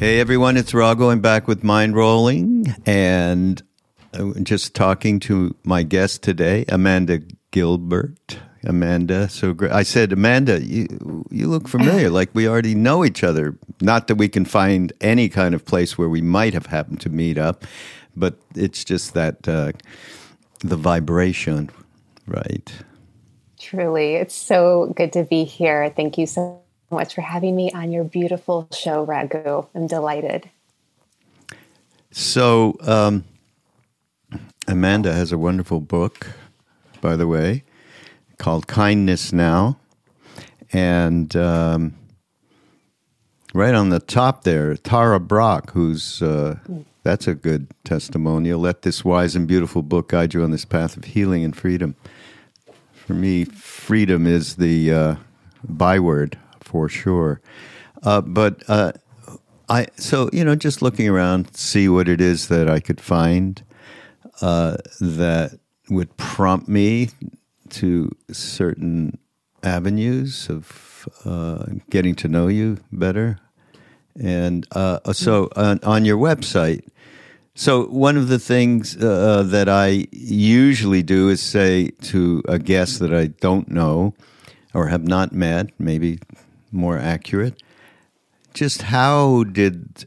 Hey everyone, it's Raghu. I'm back with Mindrolling and I'm just talking to my guest today, Amanda Gilbert. Amanda, so great. I said, Amanda, you you look familiar, like we already know each other. Not that we can find any kind of place where we might have happened to meet up, but it's just that uh, the vibration, right? Truly, it's so good to be here. Thank you so much for having me on your beautiful show, Raghu. I'm delighted. So, um, Amanda has a wonderful book, by the way, called Kindness Now. And um, right on the top there, Tara Brach, who's uh, that's a good testimonial. Let this wise and beautiful book guide you on this path of healing and freedom. For me, freedom is the uh, byword for sure. Uh, but uh, I so you know just looking around, see what it is that I could find uh, that would prompt me to certain avenues of uh, getting to know you better. And uh, so on, on, your website, so one of the things uh, that I usually do is say to a guest that I don't know or have not met, maybe more accurate. Just how did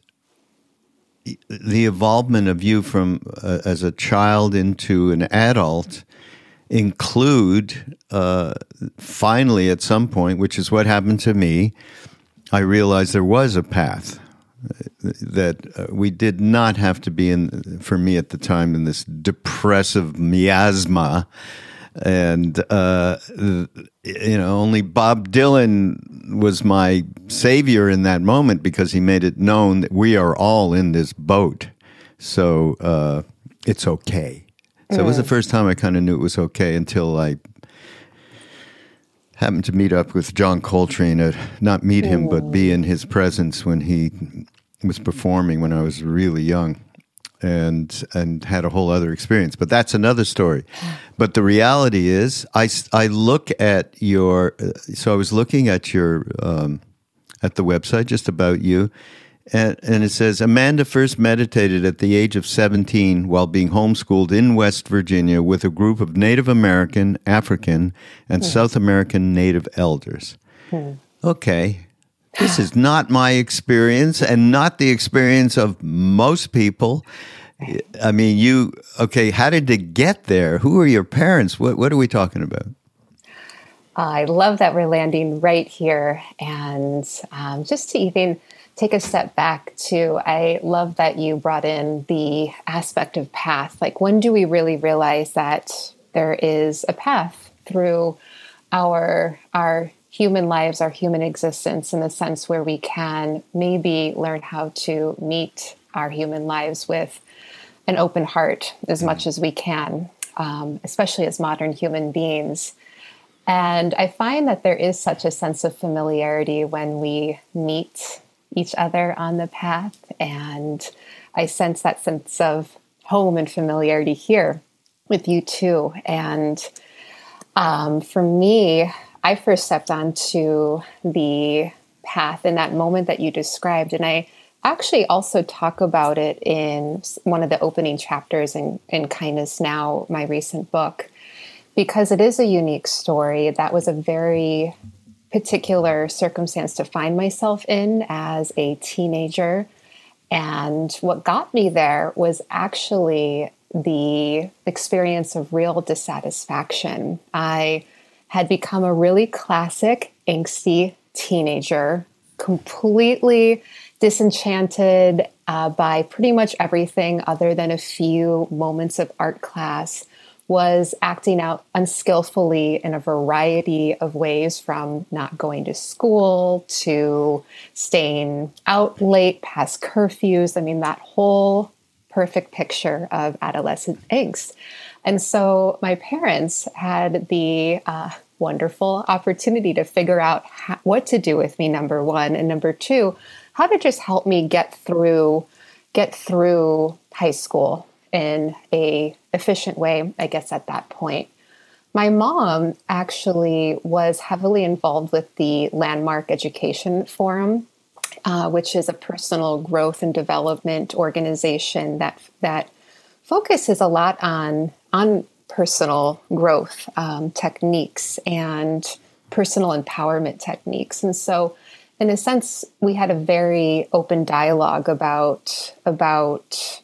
the evolvement of you from uh, as a child into an adult include uh, finally at some point, which is what happened to me, I realized there was a path that uh, we did not have to be in for me at the time in this depressive miasma and uh, you know only Bob Dylan was my savior in that moment because he made it known that we are all in this boat, so uh, it's okay. So it was the mm. first time I kind of knew it was okay until I happened to meet up with John Coltrane, uh, not meet him, but be in his presence when he was performing when I was really young and and had a whole other experience. But that's another story. But the reality is, I, I look at your. Uh, so I was looking at your um, at the website just about you, and, and it says Amanda first meditated at the age of seventeen while being homeschooled in West Virginia with a group of Native American, African, and mm. South American Native elders. Mm. Okay, this is not my experience and not the experience of most people. I mean, you, okay, how did you get there? Who are your parents? What, what are we talking about? I love that we're landing right here. And um, just to even take a step back to, I love that you brought in the aspect of path. Like, when do we really realize that there is a path through our, our human lives, our human existence, in the sense where we can maybe learn how to meet our human lives with an open heart as mm. much as we can, um, especially as modern human beings. And I find that there is such a sense of familiarity when we meet each other on the path. And I sense that sense of home and familiarity here with you too. And um, for me, I first stepped onto the path in that moment that you described. And I actually also talk about it in one of the opening chapters in, in Kindness Now, my recent book, because it is a unique story. That was a very particular circumstance to find myself in as a teenager. And what got me there was actually the experience of real dissatisfaction. I had become a really classic angsty teenager, completely disenchanted uh, by pretty much everything other than a few moments of art class was acting out unskillfully in a variety of ways from not going to school to staying out late past curfews. I mean, that whole perfect picture of adolescent angst. And so my parents had the uh, wonderful opportunity to figure out how, what to do with me, number one. And number two, how to just help me get through get through high school in a efficient way i guess at that point my mom actually was heavily involved with the landmark education forum uh, which is a personal growth and development organization that that focuses a lot on on personal growth um, techniques and personal empowerment techniques. And so, in a sense, we had a very open dialogue about about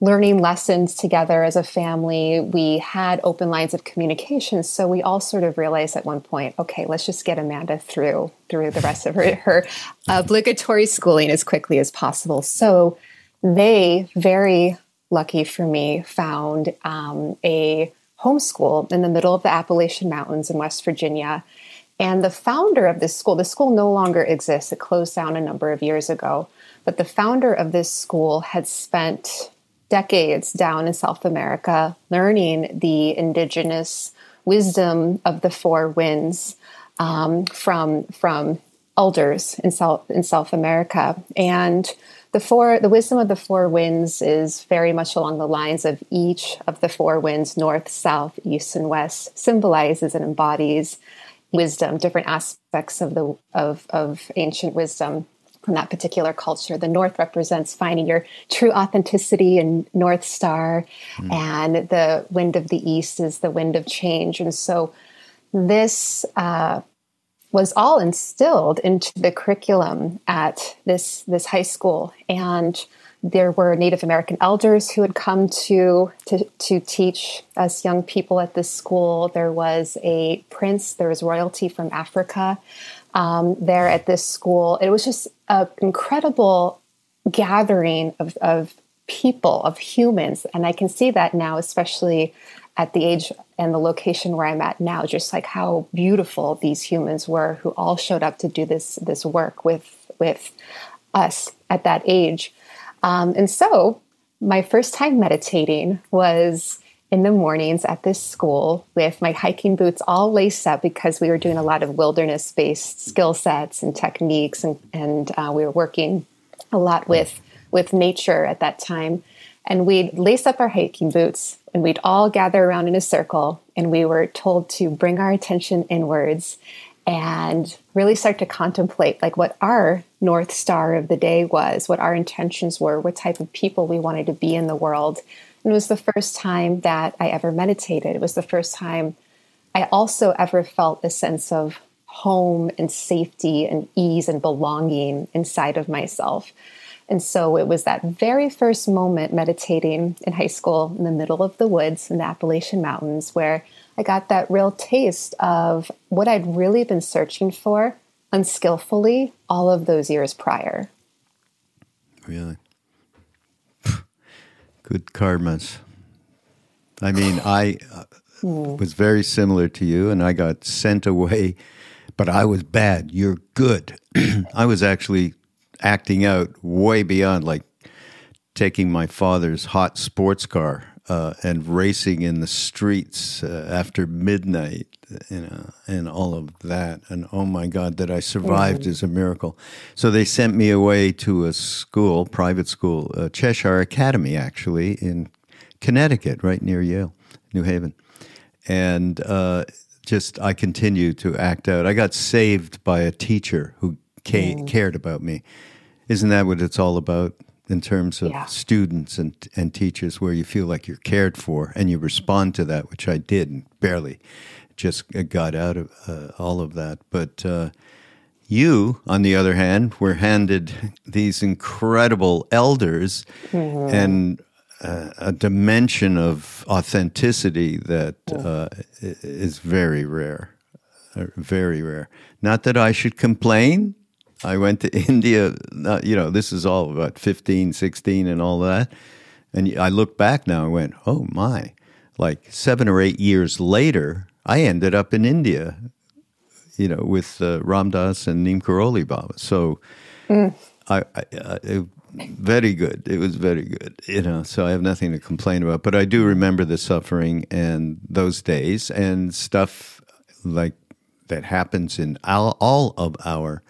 learning lessons together as a family. We had open lines of communication. So we all sort of realized at one point, okay, let's just get Amanda through through the rest of her, her obligatory schooling as quickly as possible. So they very lucky for me, found um, a homeschool in the middle of the Appalachian Mountains in West Virginia. And the founder of this school, the school no longer exists, it closed down a number of years ago. But the founder of this school had spent decades down in South America learning the indigenous wisdom of the four winds um, from, from elders in South, in South America. And the four the wisdom of the four winds is very much along the lines of each of the four winds north south east and west symbolizes and embodies wisdom different aspects of the of of ancient wisdom from that particular culture the north represents finding your true authenticity and north star mm. and the wind of the east is the wind of change and so this uh, was all instilled into the curriculum at this this high school and there were Native American elders who had come to, to to teach us young people at this school. There was a prince, there was royalty from Africa um, there at this school. It was just an incredible gathering of, of people, of humans, and I can see that now, especially at the age and the location where I'm at now, just like how beautiful these humans were who all showed up to do this this work with with us at that age. Um, and so my first time meditating was in the mornings at this school with my hiking boots all laced up because we were doing a lot of wilderness based skill sets and techniques and, and uh, we were working a lot with with nature at that time and we'd lace up our hiking boots and we'd all gather around in a circle and we were told to bring our attention inwards and really start to contemplate like what our north star of the day was what our intentions were what type of people we wanted to be in the world. And it was the first time that i ever meditated. It was the first time i also ever felt a sense of home and safety and ease and belonging inside of myself and so it was that very first moment meditating in high school in the middle of the woods in the Appalachian Mountains where I got that real taste of what I'd really been searching for unskillfully all of those years prior. Really? Good karmas. I mean, I uh, mm. was very similar to you, and I got sent away, but I was bad. You're good. I was actually acting out way beyond like taking my father's hot sports car uh, and racing in the streets uh, after midnight, you know, and all of that. And oh my God, that I survived mm-hmm. is a miracle. So they sent me away to a school, private school, uh, Cheshire Academy, actually, in Connecticut, right near Yale, New Haven. And uh, just, I continued to act out. I got saved by a teacher who ca- mm. cared about me. Isn't that what it's all about in terms of yeah. students and and teachers, where you feel like you're cared for and you respond to that, which I did and barely just got out of uh, all of that. But uh, you, on the other hand, were handed these incredible elders mm-hmm. and uh, a dimension of authenticity that uh, is very rare, uh, very rare. Not that I should complain I went to India, uh, you know, this is all about 15, 16 and all that. And I look back now and went, oh my, like seven or eight years later, I ended up in India, you know, with uh, Ram Dass and Neem Karoli Baba. So mm. I, I uh, it, very good. It was very good, you know, so I have nothing to complain about. But I do remember the suffering and those days and stuff like that happens in all, all of our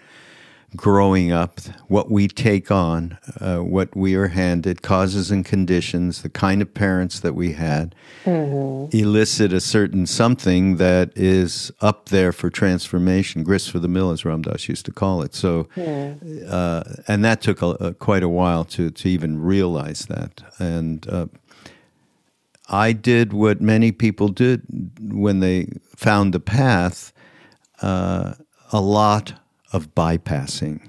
growing up, what we take on, uh, what we are handed, causes and conditions, the kind of parents that we had, mm-hmm. elicit a certain something that is up there for transformation, grist for the mill, as Ram Dass used to call it. So, mm. uh, and that took a, a, quite a while to, to even realize that. And uh, I did what many people did when they found the path uh, a lot of bypassing.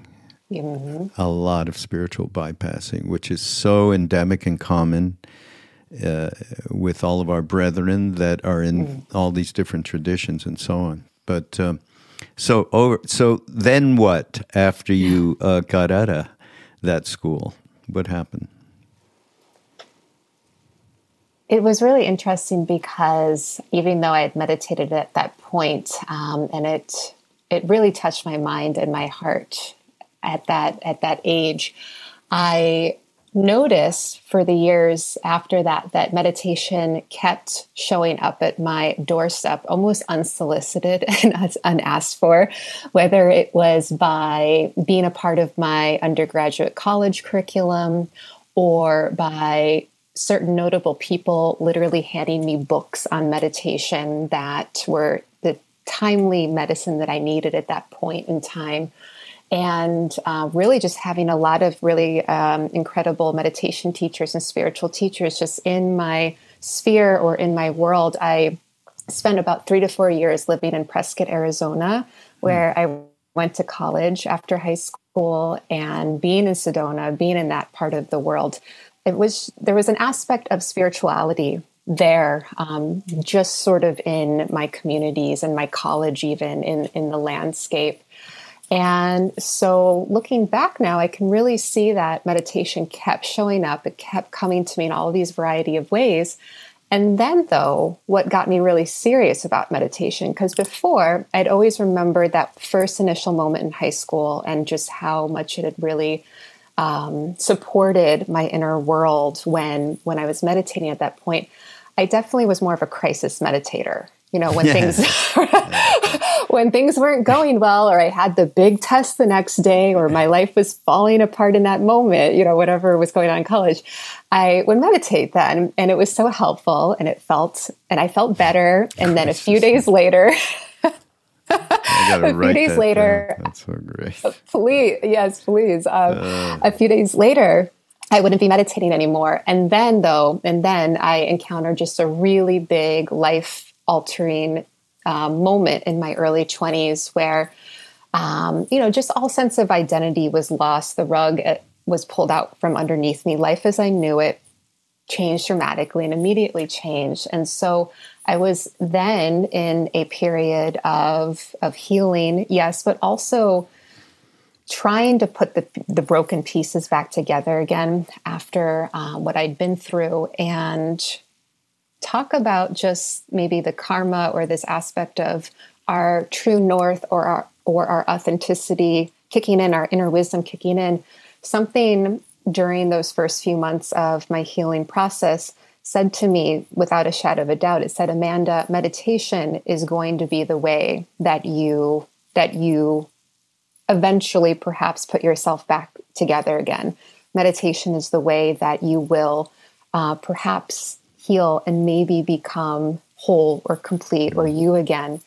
Mm-hmm. A lot of spiritual bypassing, which is so endemic and common uh, with all of our brethren that are in mm. all these different traditions and so on. But um, so over, so then what after you uh, got out of that school? What happened? It was really interesting because even though I had meditated at that point, um, and it it really touched my mind and my heart at that at that age. I noticed for the years after that that meditation kept showing up at my doorstep almost unsolicited and unasked for whether it was by being a part of my undergraduate college curriculum or by certain notable people literally handing me books on meditation that were timely medicine that I needed at that point in time. And uh, really, just having a lot of really um, incredible meditation teachers and spiritual teachers just in my sphere or in my world. I spent about three to four years living in Prescott, Arizona, where mm. I went to college after high school and being in Sedona, being in that part of the world. It was there was an aspect of spirituality there, um, just sort of in my communities and my college, even in, in the landscape. And so looking back now, I can really see that meditation kept showing up. It kept coming to me in all these variety of ways. And then, though, what got me really serious about meditation, because before I'd always remembered that first initial moment in high school and just how much it had really um, supported my inner world when when I was meditating at that point. I definitely was more of a crisis meditator. You know, when yeah. things when things weren't going well or I had the big test the next day or my life was falling apart in that moment, you know, whatever was going on in college, I would meditate then and it was so helpful and it felt and I felt better and then a few days later a few days that later, down. that's so great. Please, yes, please. Um, uh, a few days later, I wouldn't be meditating anymore. And then, though, and then I encountered just a really big life altering um, moment in my early 20s where, um, you know, just all sense of identity was lost. The rug uh, was pulled out from underneath me. Life as I knew it changed dramatically and immediately changed. And so I was then in a period of, of healing, yes, but also trying to put the, the broken pieces back together again after uh, what I'd been through and talk about just maybe the karma or this aspect of our true north or our or our authenticity kicking in, our inner wisdom kicking in. Something during those first few months of my healing process said to me without a shadow of a doubt, it said, Amanda, meditation is going to be the way that you that you eventually perhaps put yourself back together again. Meditation is the way that you will uh, perhaps heal and maybe become whole or complete or you again.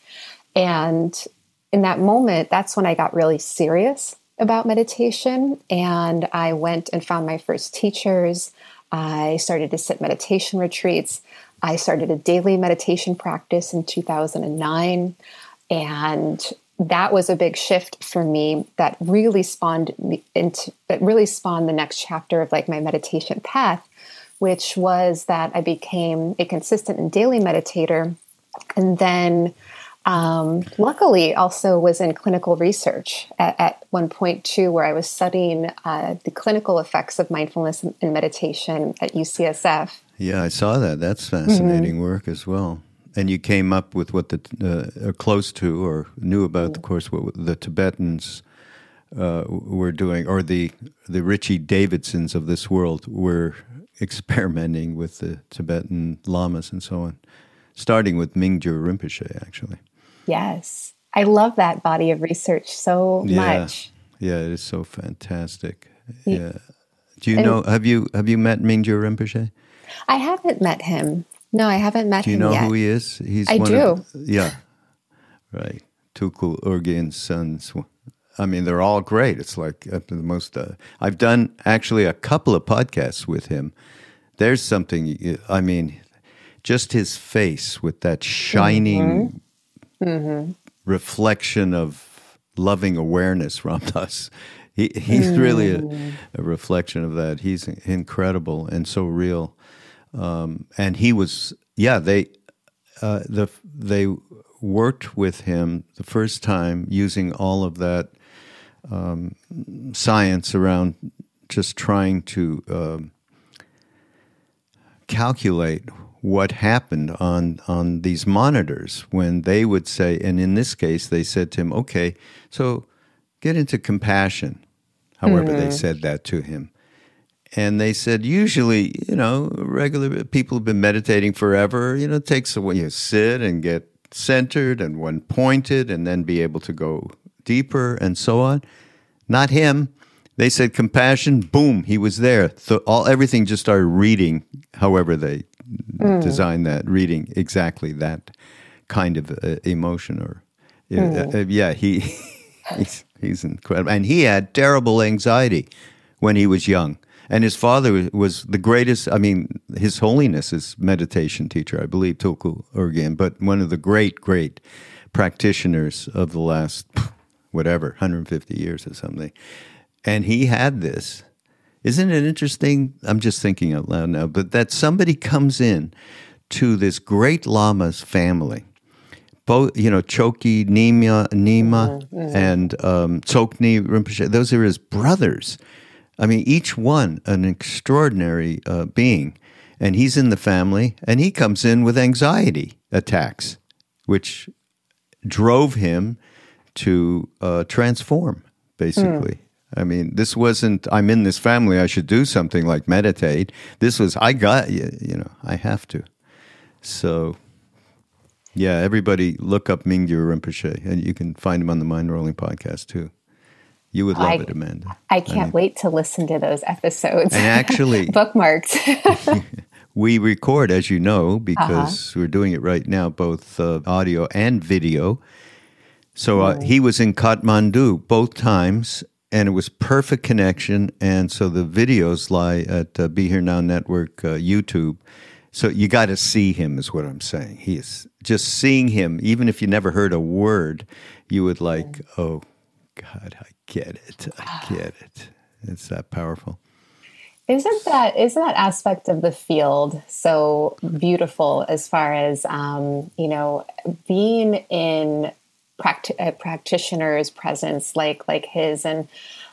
And in that moment, that's when I got really serious about meditation. And I went and found my first teachers. I started to sit meditation retreats. I started a daily meditation practice in 2009. And that was a big shift for me that really spawned me into that really spawned the next chapter of like my meditation path which was that i became a consistent and daily meditator. And then um, luckily also was in clinical research at, at, one point too where i was studying uh, the clinical effects of mindfulness and meditation at ucsf yeah i saw that. That's fascinating mm-hmm. work as well and you came up with what the uh, close to or knew about, of course, what the Tibetans uh, were doing, or the the Richie Davidsons of this world were experimenting with the Tibetan lamas and so on, starting with Mingyur Rinpoche, actually. Yes, I love that body of research so yeah. much. yeah, it is so fantastic. Yeah. Do you and, know? Have you have you met Mingyur Rinpoche? I haven't met him. No, I haven't met him. Do you know yet. who he is? He's I do. Of, yeah, right. Tulku Urgyen's sons. I mean, they're all great. It's like uh, the most. Uh, I've done actually a couple of podcasts with him. There's something. I mean, just his face with that shining mm-hmm. Mm-hmm. reflection of loving awareness, Ram Dass. He, he's mm. really a, mm. a, reflection of that. He's incredible and so real. Um, and he was, yeah, they, uh, the they worked with him the first time using all of that um, science around just trying to uh, calculate what happened on on these monitors when they would say and in this case they said to him okay so get into compassion however mm-hmm. they said that to him and they said usually you know regular people have been meditating forever you know it takes a while you sit and get centered and one pointed and then be able to go deeper and so on not him they said compassion boom he was there so all everything just started reading however they mm. designed that reading exactly that kind of uh, emotion or mm. uh, yeah he he's, he's incredible and he had terrible anxiety when he was young and his father was the greatest. I mean, His Holiness is meditation teacher, I believe, Tulku Urgyen, but one of the great, great practitioners of the last whatever 150 years or something. And he had this. Isn't it interesting? I'm just thinking out loud now, but that somebody comes in to this great lama's family both you know Chokyi Nyima Nima mm-hmm. and um, Tsoknyi Rinpoche. Those are his brothers, I mean, each one an extraordinary uh, being. And he's in the family, and he comes in with anxiety attacks, which drove him to uh, transform, basically. Mm. I mean, this wasn't, I'm in this family, I should do something like meditate. This was, I got, you, you know, I have to. So, yeah, everybody look up Mingyur Rinpoche, and you can find him on the Mindrolling podcast too. You would love I, it, Amanda. I can't I wait to listen to those episodes. And actually, bookmarked. we record, as you know, because uh-huh. we're doing it right now, both uh, audio and video. So uh, he was in Kathmandu both times, and it was perfect connection. And so the videos lie at uh, Be Here Now Network uh, YouTube. So you got to see him, is what I'm saying. He is just seeing him, even if you never heard a word, you would like, oh God, I get it. I get it. It's that powerful. Isn't that isn't that aspect of the field so beautiful as far as um, you know being in practi- a practitioner's presence like like his and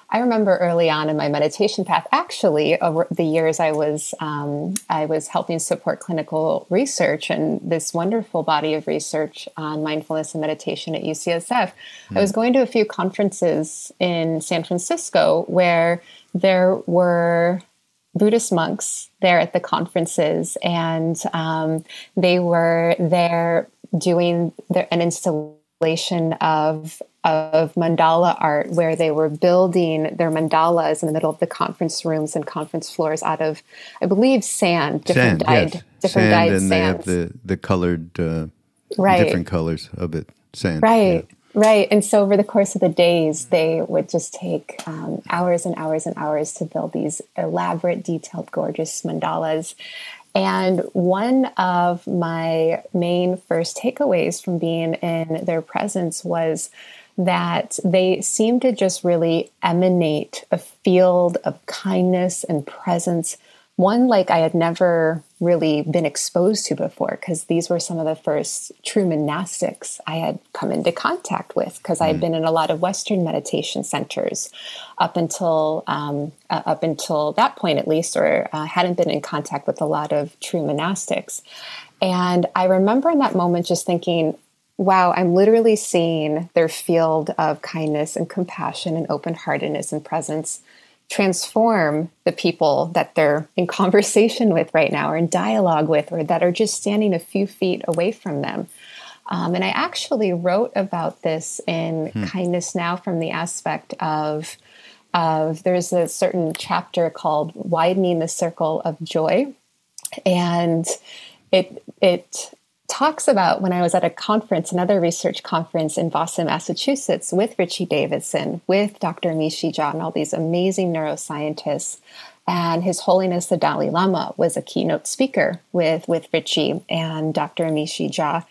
I remember early on in my meditation path, actually, over the years I was um, I was helping support clinical research and this wonderful body of research on mindfulness and meditation at UCSF. Mm. I was hmm. going to a few conferences in San Francisco where there were Buddhist monks there at the conferences, and um, they were there doing their, an installation of of mandala art where they were building their mandalas in the middle of the conference rooms and conference floors out of, I believe, sand, different sand, dyed, yes. different sand, dyed and sands. they have the the colored, uh, right. different colors of it, sand, right. Yeah. Right. And so over the course of the days, they would just take um, hours and hours and hours to build these elaborate, detailed, gorgeous mandalas. And one of my main first takeaways from being in their presence was that they seem to just really emanate a field of kindness and presence, one like I had never really been exposed to before, because these were some of the first true monastics I had come into contact with, because I had mm. been in a lot of Western meditation centers up until um, uh, up until that point, at least, or uh, hadn't been in contact with a lot of true monastics. And I remember in that moment just thinking, wow, I'm literally seeing their field of kindness and compassion and open heartedness and presence transform the people that they're in conversation with right now or in dialogue with or that are just standing a few feet away from them. Um, and I actually wrote about this in hmm. Kindness Now from the aspect of of there's a certain chapter called widening the circle of joy and it it talks about when I was at a conference, another research conference in Boston, Massachusetts, with Richie Davidson, with Dr. Amishi Jha, and all these amazing neuroscientists. And His Holiness the Dalai Lama was a keynote speaker with, with Richie and Dr. Amishi Jha.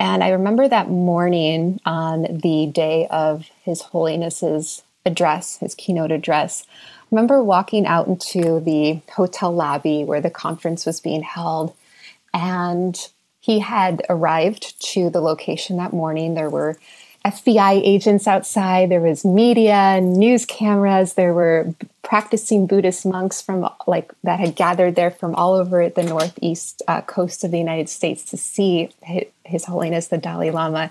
And I remember that morning on the day of His Holiness's address, his keynote address. I remember walking out into the hotel lobby where the conference was being held, and he had arrived to the location that morning. There were FBI agents outside, there was media, news cameras, there were practicing Buddhist monks from like that had gathered there from all over the northeast uh, coast of the United States to see His Holiness the Dalai Lama.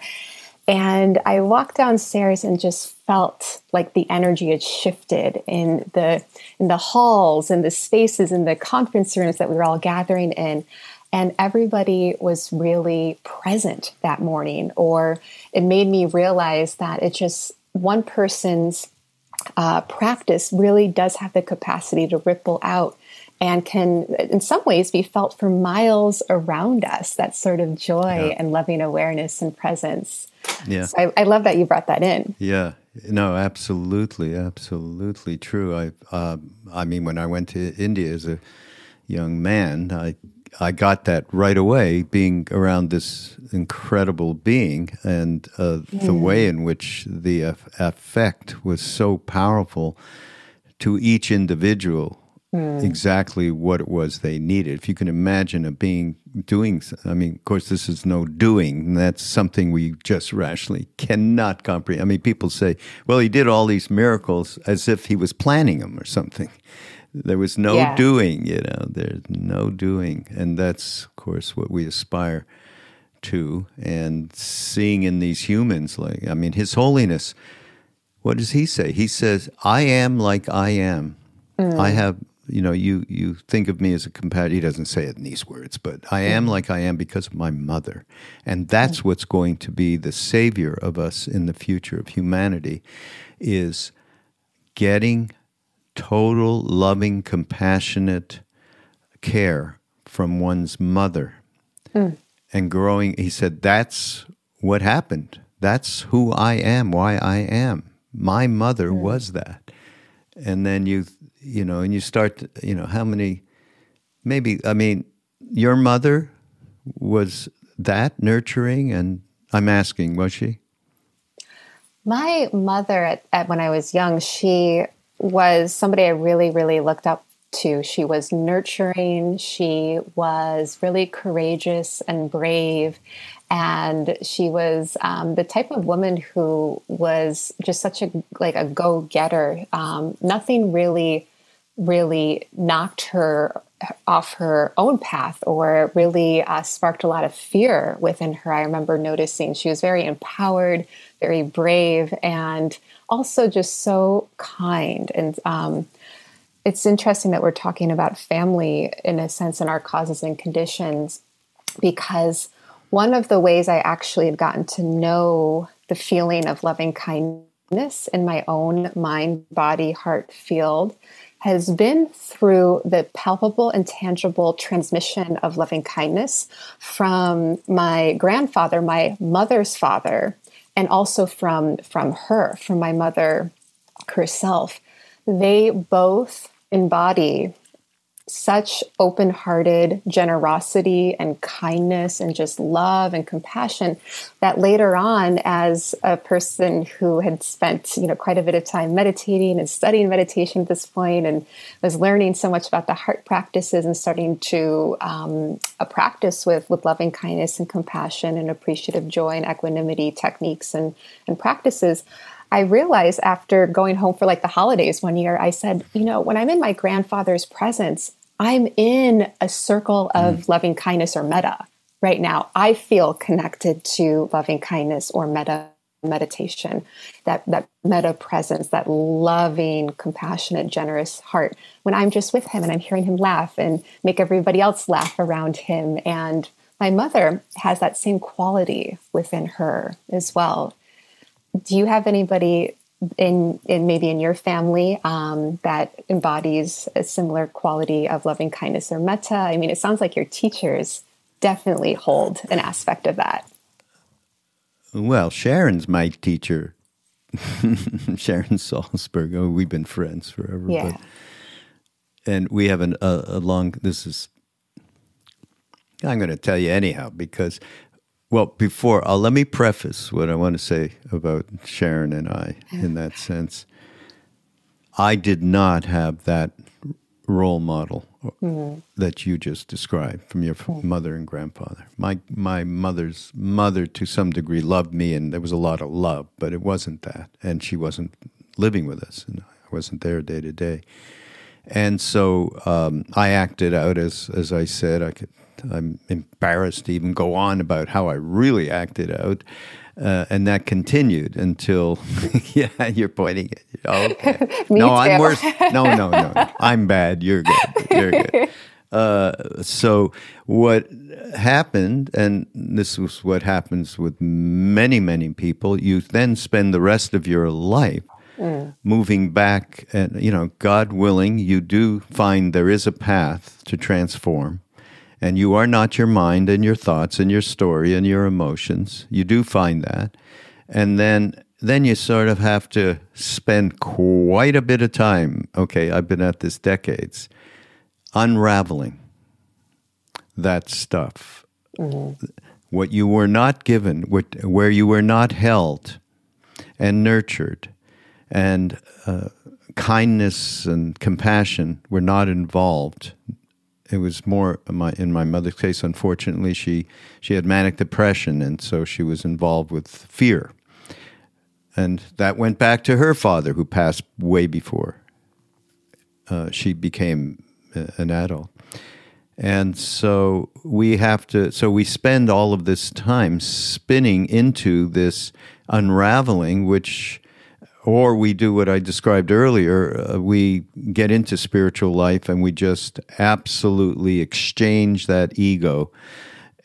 And I walked downstairs and just felt like the energy had shifted in the in the halls and the spaces and the conference rooms that we were all gathering in. And everybody was really present that morning, or it made me realize that it just one person's uh, practice really does have the capacity to ripple out and can, in some ways, be felt for miles around us. That sort of joy yeah. and loving awareness and presence. Yeah. So I, I, love that you brought that in. Yeah. No, absolutely, absolutely true. I, uh, I mean, when I went to India as a young man, I, I got that right away, being around this incredible being, and uh, mm. the way in which the effect was so powerful to each individual mm. exactly what it was they needed. If you can imagine a being doing, I mean, of course, this is no doing. That's something we just rationally cannot comprehend. I mean, people say, well, he did all these miracles as if he was planning them or something. There was no yeah. doing, you know, there's no doing. And that's, of course, what we aspire to. And seeing in these humans, like, I mean, His Holiness, what does he say? He says, I am like I am. Mm. I have you know, you you think of me as a companion. He doesn't say it in these words, but I am mm-hmm. like I am because of my mother, and that's what's going to be the savior of us in the future of humanity, is getting total loving, compassionate care from one's mother, mm. and growing. He said that's what happened. That's who I am. Why I am. My mother mm. was that, and then you you know, and you start, to, you know, how many, maybe, I mean, your mother was that nurturing, and I'm asking, was she? My mother, at, at when I was young, she was somebody I really, really looked up to. She was nurturing. She was really courageous and brave. And she was um, the type of woman who was just such a like a go getter. Um, nothing really really knocked her off her own path or really uh, sparked a lot of fear within her. I remember noticing she was very empowered, very brave, and also just so kind. And um, it's interesting that we're talking about family in a sense in our causes and conditions because one of the ways I actually have gotten to know the feeling of loving kindness in my own mind, body, heart field has been through the palpable and tangible transmission of loving kindness from my grandfather, my mother's father, and also from from her, from my mother herself. They both embody such open hearted generosity and kindness and just love and compassion that later on, as a person who had spent you know quite a bit of time meditating and studying meditation at this point and was learning so much about the heart practices and starting to um, a practice with with loving kindness and compassion and appreciative joy and equanimity techniques and and practices I realized after going home for like the holidays one year, I said, you know, when I'm in my grandfather's presence, I'm in a circle of mm. loving kindness or metta right now. I feel connected to loving kindness or metta meditation, that that metta presence, that loving, compassionate, generous heart. When I'm just with him and I'm hearing him laugh and make everybody else laugh around him and my mother has that same quality within her as well. Do you have anybody in, in maybe in your family um, that embodies a similar quality of loving kindness or metta? I mean, it sounds like your teachers definitely hold an aspect of that. Well, Sharon's my teacher. Sharon Salzberg. Oh, we've been friends forever. Yeah. But, and we have an, a, a long, this is, I'm going to tell you anyhow, because well, before, uh, let me preface what I want to say about Sharon and I in that sense. I did not have that role model mm-hmm. that you just described from your mm-hmm. mother and grandfather. My my mother's mother, to some degree, loved me, and there was a lot of love, but it wasn't that, and she wasn't living with us, and I wasn't there day to day. And so um, I acted out as as I said. I could I'm embarrassed to even go on about how I really acted out. Uh, and that continued until, yeah, you're pointing at, oh, okay. no, too. I'm worse. No, no, no, no. I'm bad. You're good. You're good. Uh, so what happened, and this is what happens with many, many people, you then spend the rest of your life mm. moving back and you know god willing you do find there is a path to transform and you are not your mind and your thoughts and your story and your emotions. You do find that. And then then you sort of have to spend quite a bit of time. Okay, I've been at this decades unraveling that stuff. Mm-hmm. What you were not given, what, where you were not held and nurtured, and uh, kindness and compassion were not involved it was more my, in my mother's case. Unfortunately, she she had manic depression, and so she was involved with fear, and that went back to her father, who passed way before uh, she became an adult. And so we have to, so we spend all of this time spinning into this unraveling, which or we do what I described earlier. Uh, we get into spiritual life and we just absolutely exchange that ego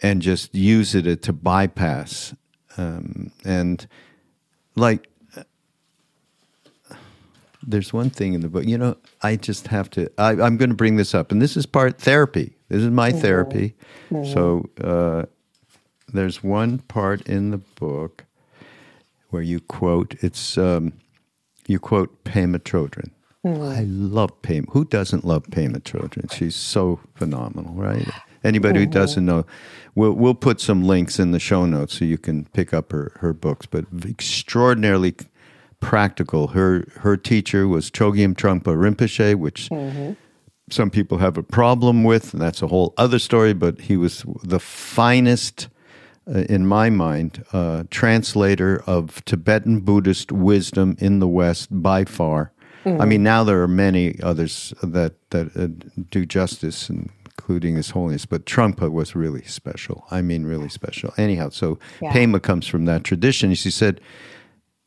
and just use it to bypass. Um, and like, there's one thing in the book, you know, I just have to, I, am going to bring this up. And this is part therapy. This is my mm-hmm. therapy. Mm-hmm. So uh, there's one part in the book where you quote, it's, um, you quote Pema Chodron. Mm. I love Pema. Who doesn't love Pema Chodron? She's so phenomenal, right? Anybody mm-hmm. who doesn't know, we'll we'll put some links in the show notes so you can pick up her her books. But extraordinarily practical. Her her teacher was Chogyam Trungpa Rinpoche, which. Mm-hmm. Some people have a problem with, and that's a whole other story. But he was the finest in my mind, uh, translator of Tibetan Buddhist wisdom in the West by far. Mm-hmm. I mean, now there are many others that that uh, do justice, including His Holiness, but Trungpa was really special. I mean, really special. Anyhow, so yeah. Pema comes from that tradition. She said,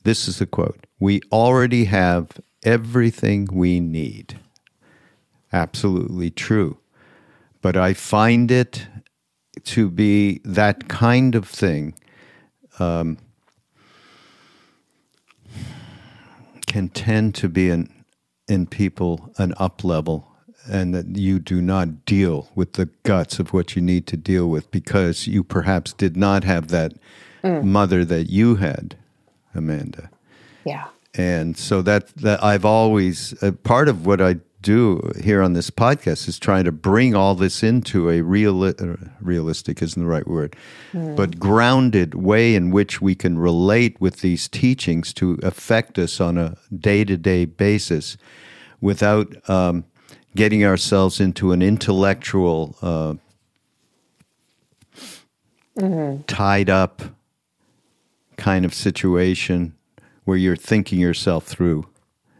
"This is the quote: We already have everything we need." Absolutely true, but I find it to be that kind of thing um, can tend to be an, in people an up level and that you do not deal with the guts of what you need to deal with because you perhaps did not have that mm. mother that you had, Amanda. Yeah. And so that that I've always uh, part of what I do here on this podcast is trying to bring all this into a real, uh, realistic isn't the right word, mm. but grounded way in which we can relate with these teachings to affect us on a day to day basis without um, getting ourselves into an intellectual, uh, mm-hmm. tied up kind of situation where you're thinking yourself through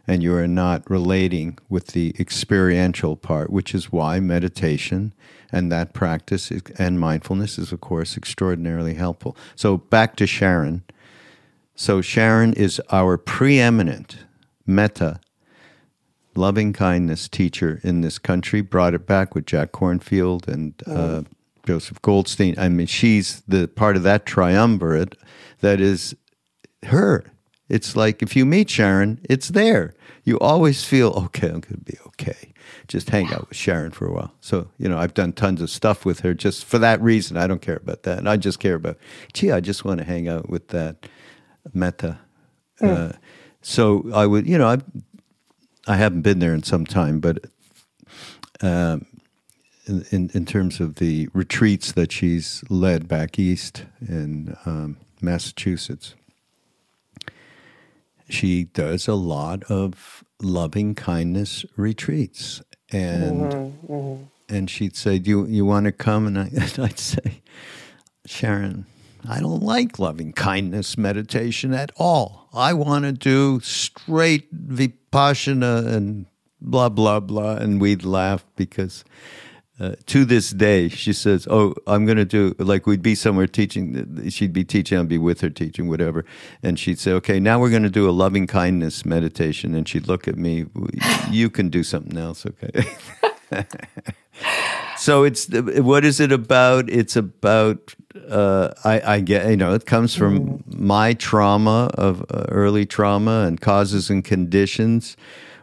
and you are not relating with the experiential part, which is why meditation and that practice is, and mindfulness is, of course, extraordinarily helpful. So, back to Sharon. So, Sharon is our preeminent metta loving kindness teacher in this country, brought it back with Jack Kornfield and uh, Joseph Goldstein. I mean, she's the part of that triumvirate that is her. It's like if you meet Sharon, it's there. You always feel okay. I'm going to be okay. Just hang out with Sharon for a while. So you know, I've done tons of stuff with her just for that reason. I don't care about that. And I just care about, gee, I just want to hang out with that metta. Mm. Uh, so I would, you know, I I haven't been there in some time, but um, in, in, in terms of the retreats that she's led back east in um, Massachusetts, she does a lot of loving kindness retreats, and mm-hmm, mm-hmm. and she'd say, "Do you you want to come?" And I, I'd say, "Sharon." I don't like loving kindness meditation at all. I want to do straight vipassana and blah, blah, blah. And we'd laugh because uh, to this day, she says, "Oh, I'm going to do like we'd be somewhere teaching. She'd be teaching, I'd be with her teaching, whatever." And she'd say, "Okay, now we're going to do a loving kindness meditation." And she'd look at me, "You can do something else, okay?" so it's what is it about? It's about uh, I, I, get you know it comes from my trauma of uh, early trauma and causes and conditions,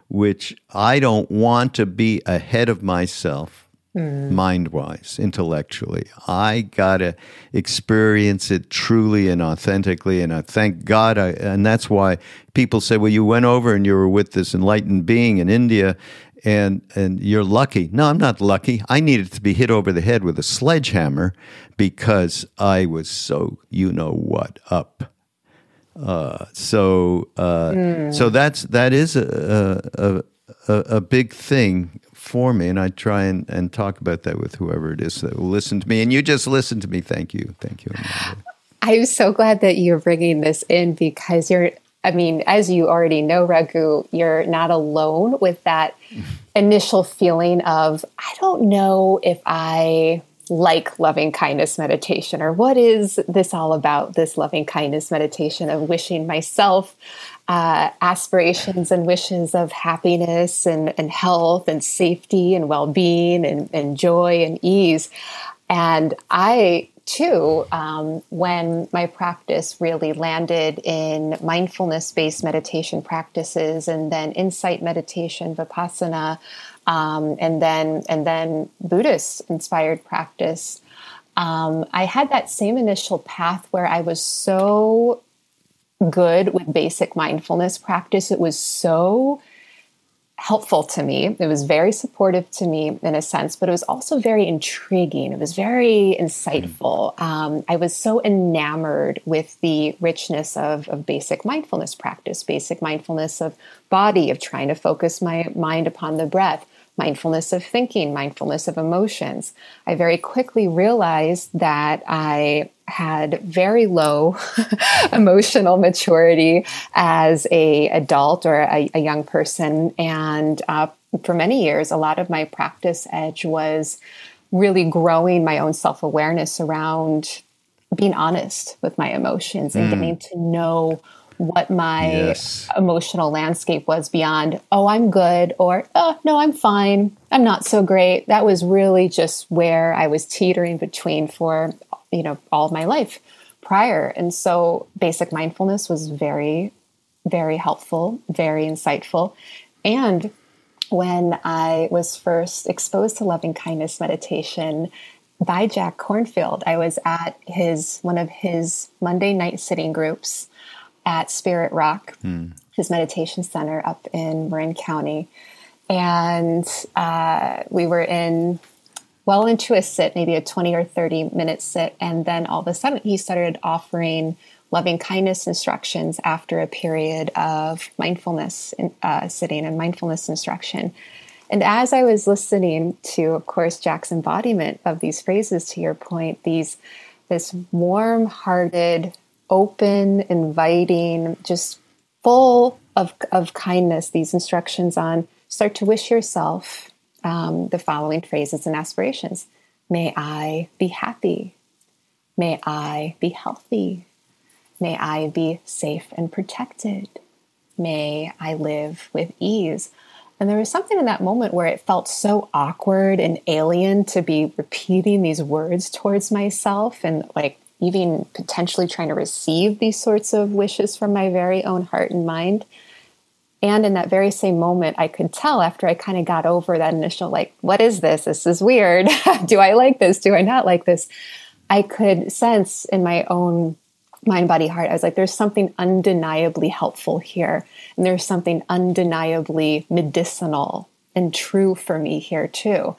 which I don't want to be ahead of myself mm. mind wise, intellectually. I got to experience it truly and authentically. And I thank God. I, and that's why people say, well, you went over and you were with this enlightened being in India and and you're lucky. No, I'm not lucky. I needed to be hit over the head with a sledgehammer because I was so you know what up. Uh, so uh, mm. so that's that is a a, a, a big thing for me, and I try and, and talk about that with whoever it is that will listen to me. And you just listen to me. Thank you, thank you. I'm so glad that you're bringing this in because you're. I mean, as you already know, Raghu, you're not alone with that initial feeling of I don't know if I like loving kindness meditation or what is this all about this loving kindness meditation of wishing myself uh, aspirations and wishes of happiness and, and health and safety and well-being and, and joy and ease? And i too um, when my practice really landed in mindfulness-based meditation practices and then insight meditation vipassana um, and then and then buddhist inspired practice um, i had that same initial path where i was so good with basic mindfulness practice. It was so helpful to me. It was very supportive to me in a sense, but it was also very intriguing. It was very insightful. Um, I was so enamored with the richness of, of basic mindfulness practice, basic mindfulness of body, of trying to focus my mind upon the breath mindfulness of thinking, mindfulness of emotions. I very quickly realized that I had very low emotional maturity as a adult or a, a young person and uh, for many years a lot of my practice edge was really growing my own self-awareness around being honest with my emotions and mm. getting to know what my yes. emotional landscape was beyond, oh, I'm good, or oh, no, I'm fine. I'm not so great. That was really just where I was teetering between for, you know, all of my life prior. And so basic mindfulness was very, very helpful, very insightful. And when I was first exposed to loving kindness meditation by Jack Kornfield. I was at his one of his Monday night sitting groups at Spirit Rock, hmm. his meditation center up in Marin County. And uh, we were in well into a sit, maybe a 20 or 30 minute sit. And then all of a sudden, he started offering loving kindness instructions after a period of mindfulness uh, sitting and mindfulness instruction. And as I was listening to, of course, Jack's embodiment of these phrases, to your point, these this warm-hearted, open, inviting, just full of, of kindness, these instructions on start to wish yourself um, the following phrases and aspirations May I be happy. May I be healthy. May I be safe and protected. May I live with ease. And there was something in that moment where it felt so awkward and alien to be repeating these words towards myself and like even potentially trying to receive these sorts of wishes from my very own heart and mind. And in that very same moment, I could tell after I kind of got over that initial, like, what is this? This is weird. Do I like this? Do I not like this? I could sense in my own mind, body, heart, I was like, there's something undeniably helpful here. And there's something undeniably medicinal and true for me here, too.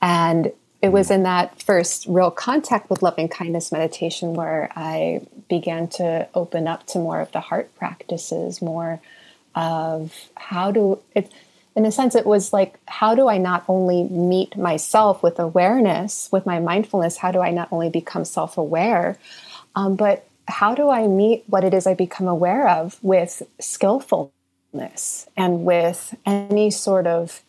And it was in that first real contact with loving kindness meditation where I began to open up to more of the heart practices, more of how do it in a sense it was like how do i not only meet myself with awareness with my mindfulness how do i not only become self-aware um, but how do i meet what it is i become aware of with skillfulness and with any sort of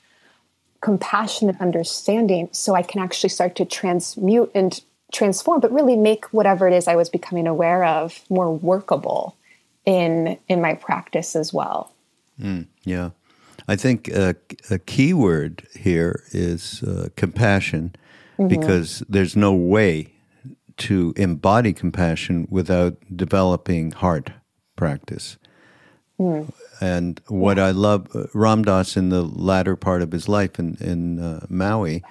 compassionate understanding so I can actually start to transmute and transform, but really make whatever it is I was becoming aware of more workable in in my practice as well. Mm, yeah. I think a, a key word here is uh, compassion mm-hmm. because there's no way to embody compassion without developing heart practice. Mm. And what yeah. I love, Ram Dass in the latter part of his life in, in uh, Maui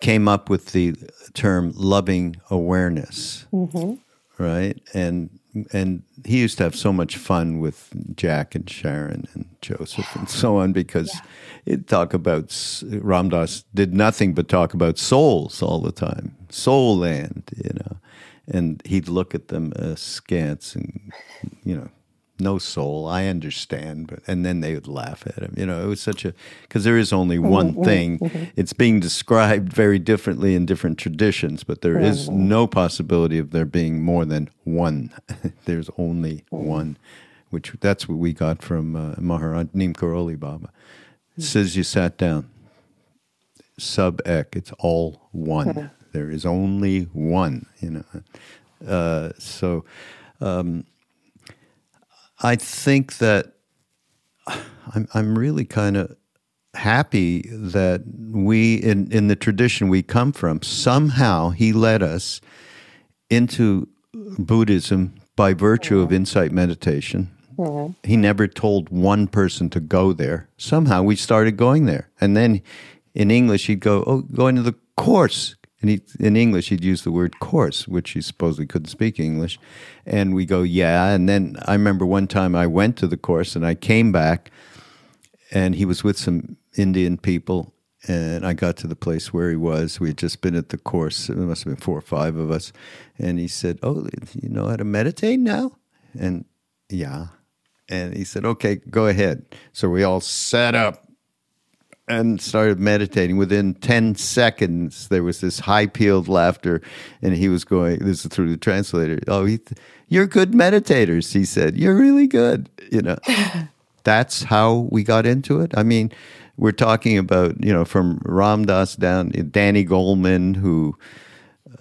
came up with the term loving awareness, mm-hmm. right? And and he used to have so much fun with Jack and Sharon and Joseph and so on because yeah. he'd talk about Ram Dass did nothing but talk about souls all the time, soul land, you know, and he'd look at them askance and you know no soul. I understand, but and then they would laugh at him. You know, it was such a because there is only mm-hmm, one mm-hmm, thing. Mm-hmm. It's being described very differently in different traditions, but there is no possibility of there being more than one. There's only mm-hmm. one, which that's what we got from uh, Maharaj Neem Karoli Baba. It says you sat down. Sub ek, it's all one. There is only one. You know, uh, so. Um, I think that I'm I'm really kind of happy that we in in the tradition we come from somehow he led us into Buddhism by virtue of insight meditation. Mm-hmm. He never told one person to go there. Somehow we started going there. And then in English he'd go, "Oh, go into the course." And he, in English, he'd use the word course, which he supposedly couldn't speak English. And we go, yeah. And then I remember one time I went to the course and I came back and he was with some Indian people. And I got to the place where he was. We had just been at the course. There must have been four or five of us. And he said, Oh, you know how to meditate now? And yeah. And he said, Okay, go ahead. So we all sat up and started meditating. Within 10 seconds, there was this high peeled laughter, and he was going, this is through the translator. Oh, he, you're good meditators, he said. You're really good. You know, that's how we got into it. I mean, we're talking about, you know, from Ram Dass down, Danny Goleman, who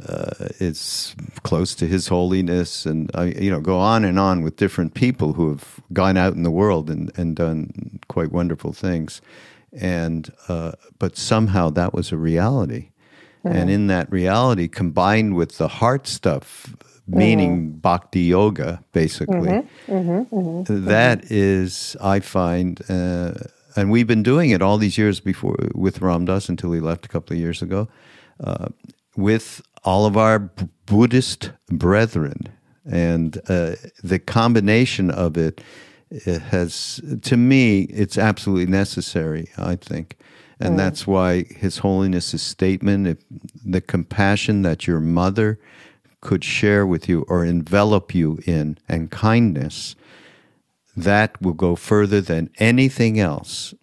uh, is close to His Holiness, and uh, you know, go on and on with different people who have gone out in the world and, and done quite wonderful things and uh, but somehow that was a reality mm-hmm. and in that reality combined with the heart stuff meaning mm-hmm. bhakti yoga basically mm-hmm. mm-hmm. mm-hmm. that is i find uh, and we've been doing it all these years before with Ram Dass until he left a couple of years ago uh, with all of our buddhist brethren and uh, the combination of it it has to me it's absolutely necessary i think and mm. that's why his holiness's statement if the compassion that your mother could share with you or envelop you in and kindness that will go further than anything else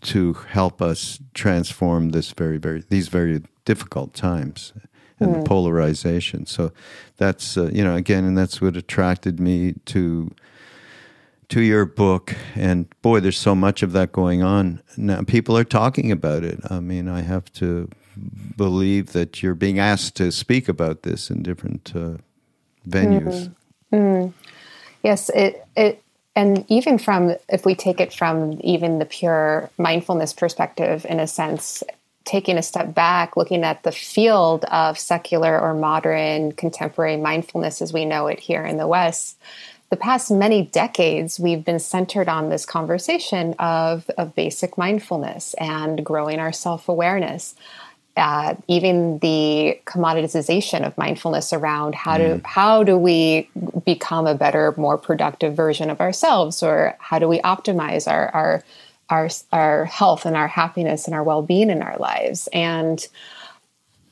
to help us transform this very very these very difficult times and mm. the polarization so that's uh, you know again and that's what attracted me to to your book, and boy, there's so much of that going on now. People are talking about it. I mean, I have to believe that you're being asked to speak about this in different uh, venues. Mm-hmm. Mm-hmm. Yes, it it and even from if we take it from even the pure mindfulness perspective in a sense taking a step back looking at the field of secular or modern contemporary mindfulness as we know it here in the west the past many decades we've been centered on this conversation of, of basic mindfulness and growing our self-awareness uh, even the commoditization of mindfulness around how do mm. how do we become a better, more productive version of ourselves, or how do we optimize our our our our health and our happiness and our well being in our lives. And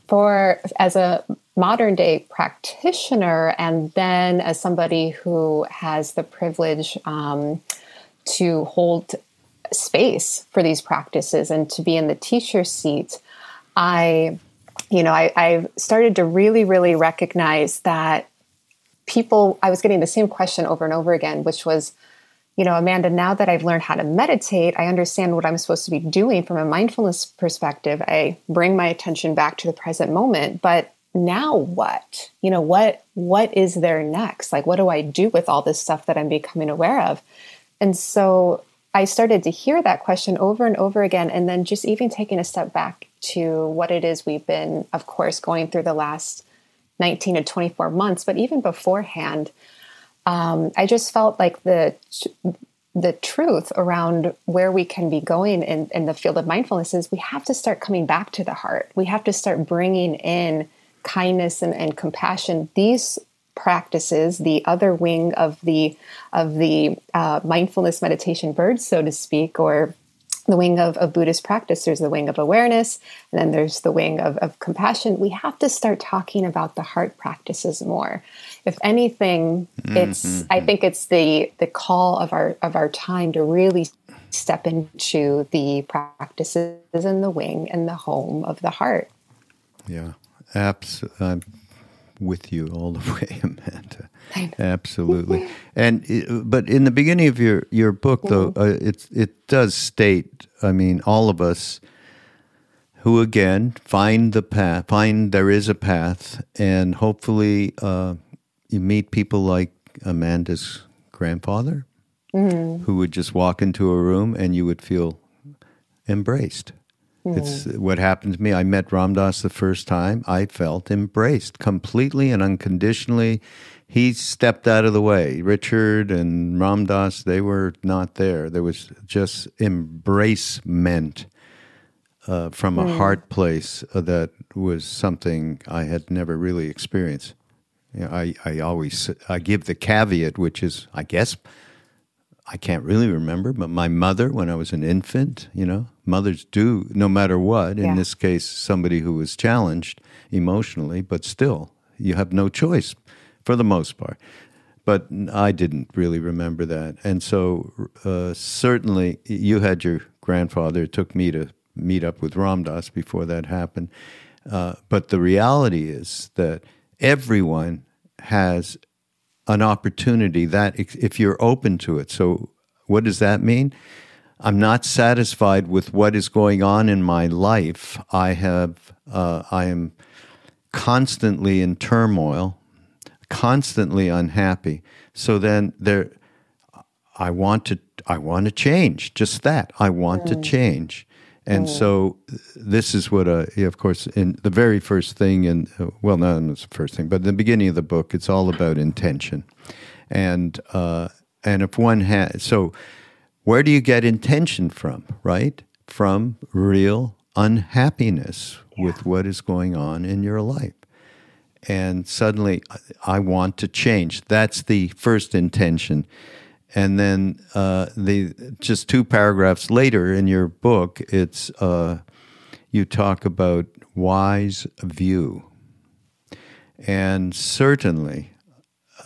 for as a modern day practitioner, and then as somebody who has the privilege um, to hold space for these practices and to be in the teacher seat I, you know, I, I started to really, really recognize that people, I was getting the same question over and over again, which was, you know, Amanda, now that I've learned how to meditate, I understand what I'm supposed to be doing from a mindfulness perspective. I bring my attention back to the present moment, but now what? You know, what what is there next? Like what do I do with all this stuff that I'm becoming aware of? And so I started to hear that question over and over again and then just even taking a step back to what it is we've been, of course, going through the last 19 to 24 months, but even beforehand, um, I just felt like the the truth around where we can be going in, in the field of mindfulness is we have to start coming back to the heart. We have to start bringing in kindness and, and compassion. These practices, the other wing of the of the uh, mindfulness meditation bird, so to speak, or the wing of, of Buddhist practice, there's the wing of awareness, and then there's the wing of, of compassion. We have to start talking about the heart practices more. If anything, mm-hmm. it's I think it's the the call of our of our time to really step into the practices in the wing and the home of the heart. Yeah, absolutely. I'm with you all the way, Amanda. Absolutely. and but in the beginning of your your book, though, uh, it it does state. I mean, all of us who again find the path, find there is a path, and hopefully uh, you meet people like Amanda's grandfather, mm-hmm. who would just walk into a room and you would feel embraced. Mm-hmm. It's what happened to me. I met Ram Dass the first time. I felt embraced completely and unconditionally he stepped out of the way. Richard and Ram Dass, they were not there. There was just embracement uh, from a mm. heart place uh, that was something I had never really experienced. You know, I, I always I give the caveat, which is I guess I can't really remember, but my mother when I was an infant, you know, mothers do no matter what. In yeah. this case, somebody who was challenged emotionally, but still, you have no choice for the most part. But I didn't really remember that. And so, uh, certainly, you had your grandfather. It took me to meet up with Ram Dass before that happened. Uh, but the reality is that everyone has an opportunity that if you're open to it. So, what does that mean? I'm not satisfied with what is going on in my life. I have, uh, I am constantly in turmoil constantly unhappy. So then there, I want to, I want to change. Just that, I want mm. to change. And mm. so this is what, uh, of course, in the very first thing, and uh, well, not the first thing, but in the beginning of the book, it's all about intention, and uh, and if one has, so where do you get intention from? Right, from real unhappiness yeah. with what is going on in your life and suddenly I want to change. That's the first intention. And then uh, the just two paragraphs later in your book, it's uh, you talk about wise view, and certainly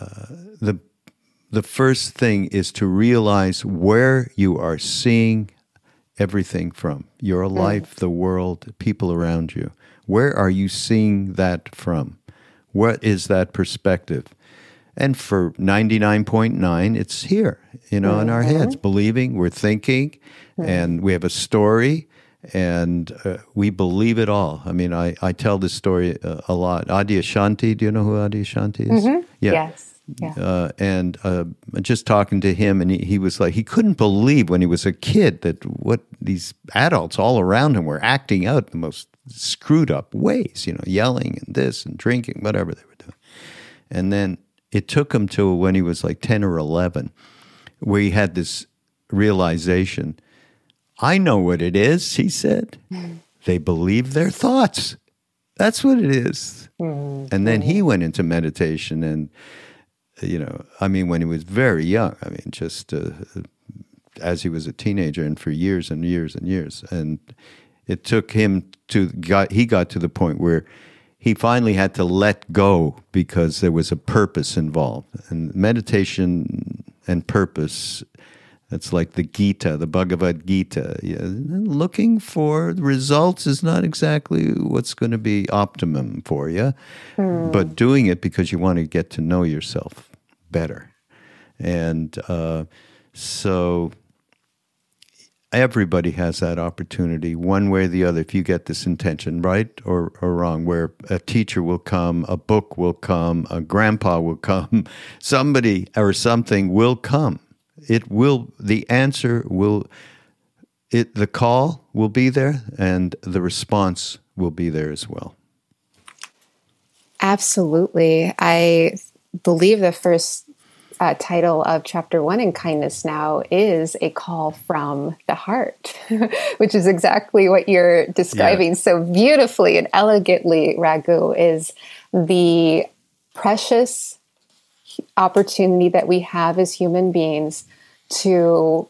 uh, the the first thing is to realize where you are seeing everything from your mm. life, the world, people around you. Where are you seeing that from? What is that perspective? And for 99.9, it's here, you know, mm-hmm. in our mm-hmm. heads, believing, we're thinking, mm-hmm. and we have a story, and uh, we believe it all. I mean, I, I tell this story uh, a lot. Adyashanti, do you know who Adyashanti is? Mm-hmm. Yeah. Yes. Yeah. Uh, and uh, just talking to him, and he, he was like, he couldn't believe when he was a kid that what these adults all around him were acting out the most screwed up ways, you know, yelling and this and drinking, whatever they were doing. And then it took him to when he was like 10 or 11, where he had this realization I know what it is, he said. Mm-hmm. They believe their thoughts. That's what it is. Mm-hmm. And then he mm-hmm. went into meditation and, you know, I mean, when he was very young, I mean, just uh, as he was a teenager and for years and years and years. And it took him to, got, he got to the point where he finally had to let go because there was a purpose involved. And meditation and purpose it's like the Gita, the Bhagavad Gita. Yeah, looking for results is not exactly what's going to be optimum for you, but doing it because you want to get to know yourself better. And uh, so everybody has that opportunity, one way or the other, if you get this intention, right or, or wrong, where a teacher will come, a book will come, a grandpa will come, somebody or something will come. It will the answer will it the call will be there and the response will be there as well. Absolutely. I believe the first uh, title of chapter one in kindness now is a call from the heart which is exactly what you're describing yeah. so beautifully and elegantly raghu is the precious opportunity that we have as human beings to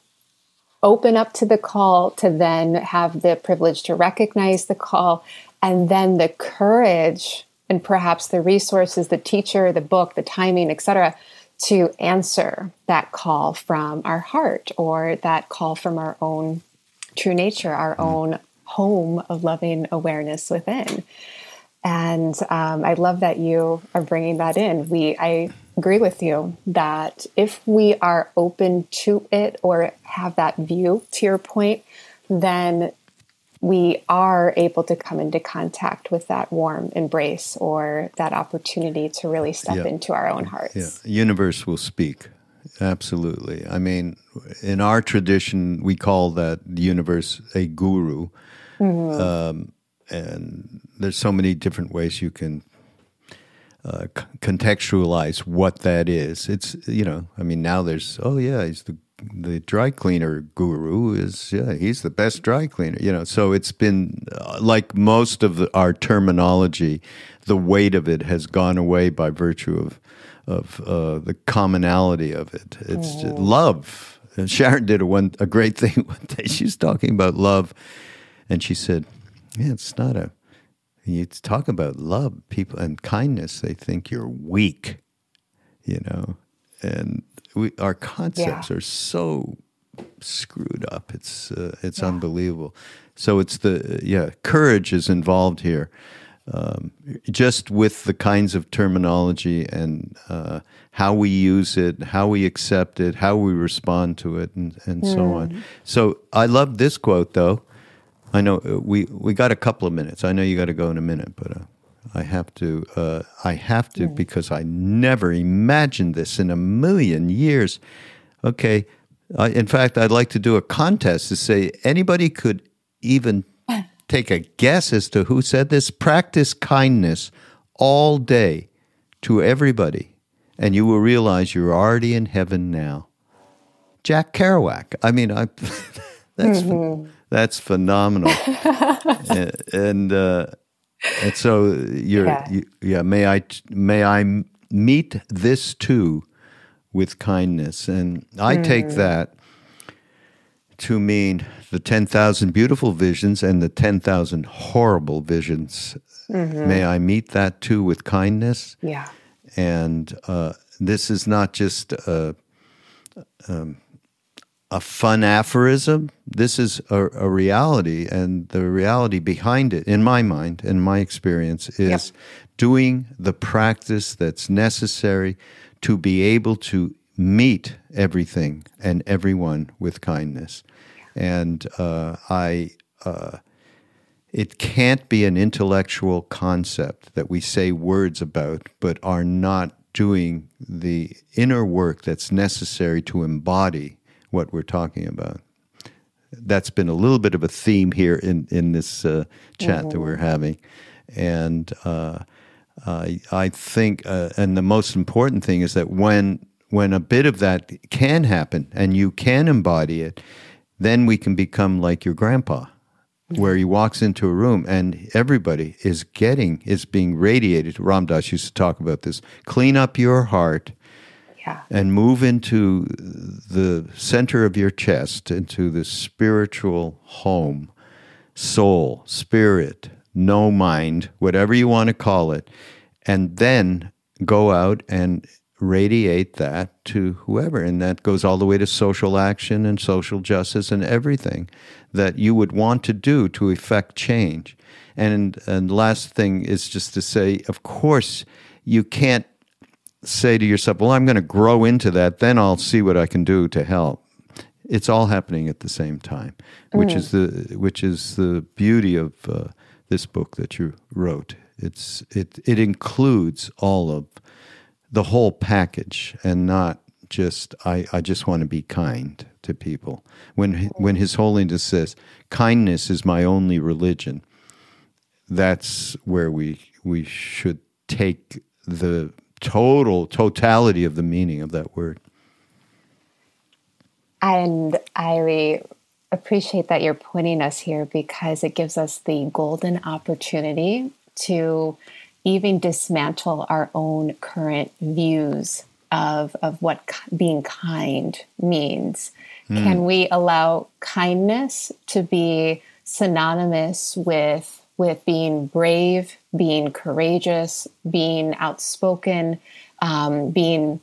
open up to the call, to then have the privilege to recognize the call, and then the courage and perhaps the resources, the teacher, the book, the timing, etc., to answer that call from our heart or that call from our own true nature, our own home of loving awareness within. And um, I love that you are bringing that in. We, I agree with you that if we are open to it or have that view, to your point, then we are able to come into contact with that warm embrace or that opportunity to really step yeah. into our own hearts. Yeah, universe will speak. Absolutely. I mean, in our tradition, we call that the universe a guru. Mm-hmm. Um, and there's so many different ways you can uh, c- contextualize what that is. It's you know, I mean, now there's oh yeah, he's the the dry cleaner guru is yeah, he's the best dry cleaner. You know, so it's been uh, like most of the, our terminology, the weight of it has gone away by virtue of of uh, the commonality of it. It's oh. love. And Sharon did a one a great thing one day. She was talking about love, and she said, "Yeah, it's not a you talk about love, people and kindness, they think you're weak, you know, and we, our concepts yeah. are so screwed up. It's uh, it's yeah. unbelievable. So it's the yeah, courage is involved here, um, just with the kinds of terminology and uh, how we use it, how we accept it, how we respond to it, and and mm. so on. So I love this quote though. I know uh, we we got a couple of minutes. I know you got to go in a minute, but uh, I have to. Uh, I have to because I never imagined this in a million years. Okay, in fact, I'd like to do a contest to say anybody could even take a guess as to who said this. Practice kindness all day to everybody, and you will realize you're already in heaven now. Jack Kerouac. I mean, I. that's. Mm-hmm that's phenomenal. and and, uh, and, so you're yeah. You, yeah. May I may I meet this too with kindness, and I mm. take that to mean the ten thousand beautiful visions and the ten thousand horrible visions. Mm-hmm. May I meet that too with kindness. Yeah. And uh, this is not just a, um, a fun aphorism. This is a, a, reality, and the reality behind it, in my mind, in my experience, is yep. doing the practice that's necessary to be able to meet everything and everyone with kindness. And uh, I, uh, it can't be an intellectual concept that we say words about, but are not doing the inner work that's necessary to embody what we're talking about. That's been a little bit of a theme here in in this uh, chat mm-hmm. that we're having, and uh, I, I think, uh, and the most important thing is that when when a bit of that can happen and you can embody it, then we can become like your grandpa, where he walks into a room and everybody is getting, is being radiated. Ram Dass used to talk about this. Clean up your heart and move into the center of your chest, into the spiritual home, soul, spirit, no mind, whatever you want to call it, and then go out and radiate that to whoever. And that goes all the way to social action and social justice and everything that you would want to do to effect change. And, and last thing is just to say, of course, you can't say to yourself, well, I'm going to grow into that, then I'll see what I can do to help. It's all happening at the same time, which mm. is the which is the beauty of uh, this book that you wrote. It's it it includes all of the whole package and not just I, I just want to be kind to people. When when His Holiness says kindness is my only religion, that's where we we should take the total totality of the meaning of that word. And I appreciate that you're pointing us here because it gives us the golden opportunity to even dismantle our own current views of, of what being kind means. Mm. Can we allow kindness to be synonymous with, with being brave, being courageous, being outspoken, um, being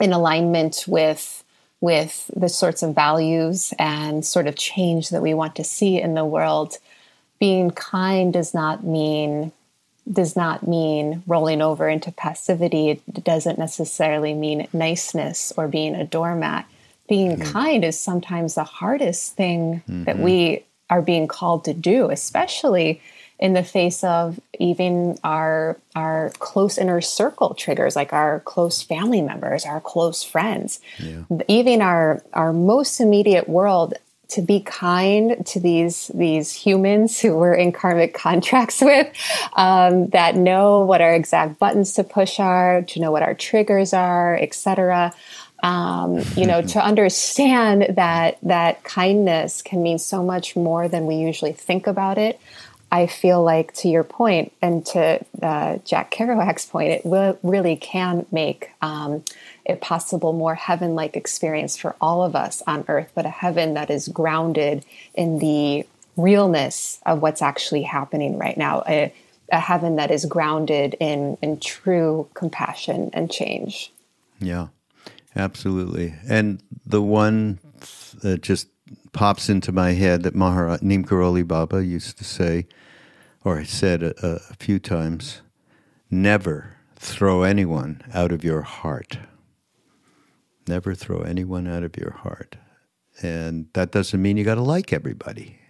in alignment with with the sorts of values and sort of change that we want to see in the world. Being kind does not mean does not mean rolling over into passivity. It doesn't necessarily mean niceness or being a doormat. Being mm-hmm. kind is sometimes the hardest thing mm-hmm. that we are being called to do, especially in the face of even our our close inner circle triggers like our close family members our close friends. Yeah. even our our most immediate world to be kind to these these humans who we're in karmic contracts with um, that know what our exact buttons to push are to know what our triggers are etc um, you know to understand that that kindness can mean so much more than we usually think about it I feel like, to your point, and to uh, Jack Kerouac's point, it will, really can make um, a possible more heaven like experience for all of us on earth, but a heaven that is grounded in the realness of what's actually happening right now. A, a heaven that is grounded in, in true compassion and change. Yeah, absolutely. And the one that just pops into my head that Maharaj Neem Karoli Baba used to say, or said a, a few times, never throw anyone out of your heart. Never throw anyone out of your heart. And that doesn't mean you got to like everybody,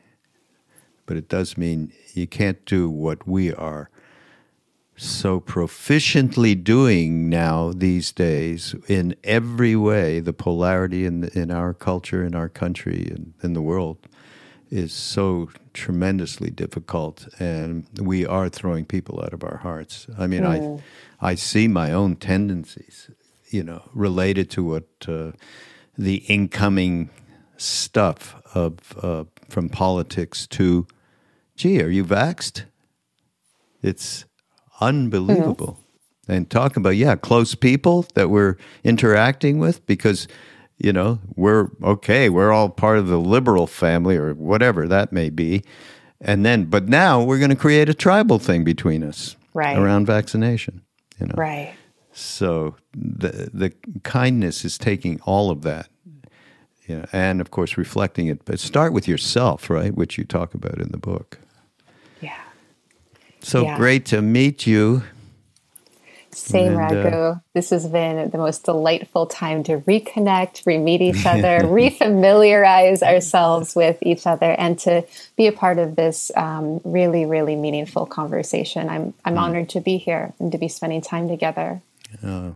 but it does mean you can't do what we are so proficiently doing now these days in every way. The polarity in, in our culture, in our country, and in the world is so tremendously difficult, and we are throwing people out of our hearts. I mean, mm. I I see my own tendencies you know, related to what uh, the incoming stuff of uh, from politics to, gee, are you vaxed? It's unbelievable. Mm-hmm. And talk about yeah, close people that we're interacting with because you know we're okay, we're all part of the liberal family or whatever that may be, and then but now we're going to create a tribal thing between us right. around vaccination. You know, right. So the the kindness is taking all of that, you know, and of course reflecting it. But start with yourself, right? Which you talk about in the book. So yeah. great to meet you. Same, and, Raghu. Uh, this has been the most delightful time to reconnect, re-meet each other, refamiliarize ourselves with each other, and to be a part of this um, really, really meaningful conversation. I'm I'm mm. honored to be here and to be spending time together. Uh,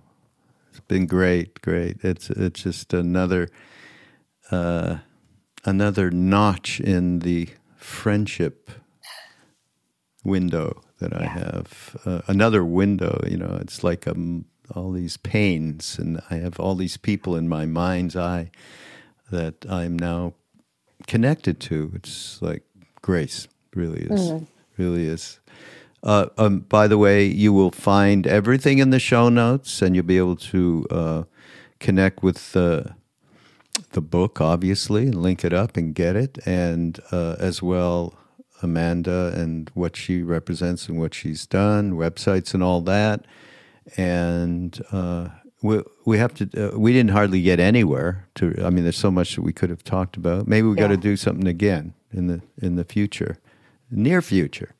It's been great, great. It's it's just another uh, another notch in the friendship window that I have. Uh, another window, you know. It's like um, all these panes, and I have all these people in my mind's eye that I'm now connected to. It's like grace, really is, mm. really is. Uh, um, by the way, you will find everything in the show notes, and you'll be able to uh, connect with the the book, obviously, and link it up and get it, and uh, as well Amanda and what she represents and what she's done, websites and all that, and uh, we we have to. Uh, we didn't hardly get anywhere. To I mean, there's so much that we could have talked about. Maybe we yeah. got to do something again in the in the future, near future.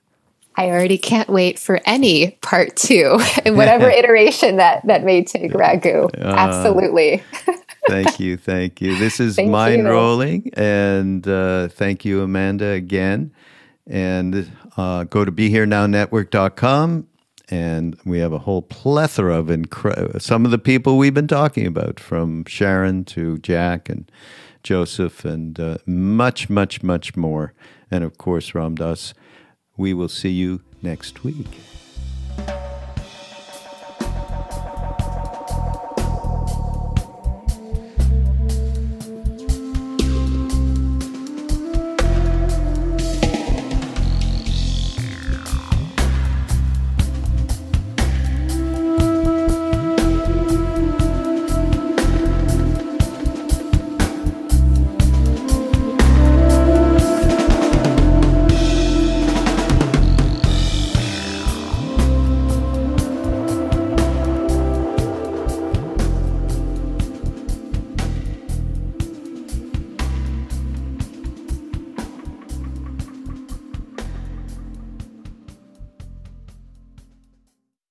I already can't wait for any part two in whatever iteration that that may take Raghu. Uh, Absolutely. thank you, thank you. This is mind you. rolling, and uh, thank you, Amanda, again. And uh, go to BeHereNowNetwork.com, and we have a whole plethora of incre- some of the people we've been talking about, from Sharon to Jack and Joseph, and uh, much, much, much more. And of course, Ram Dass. We will see you next week.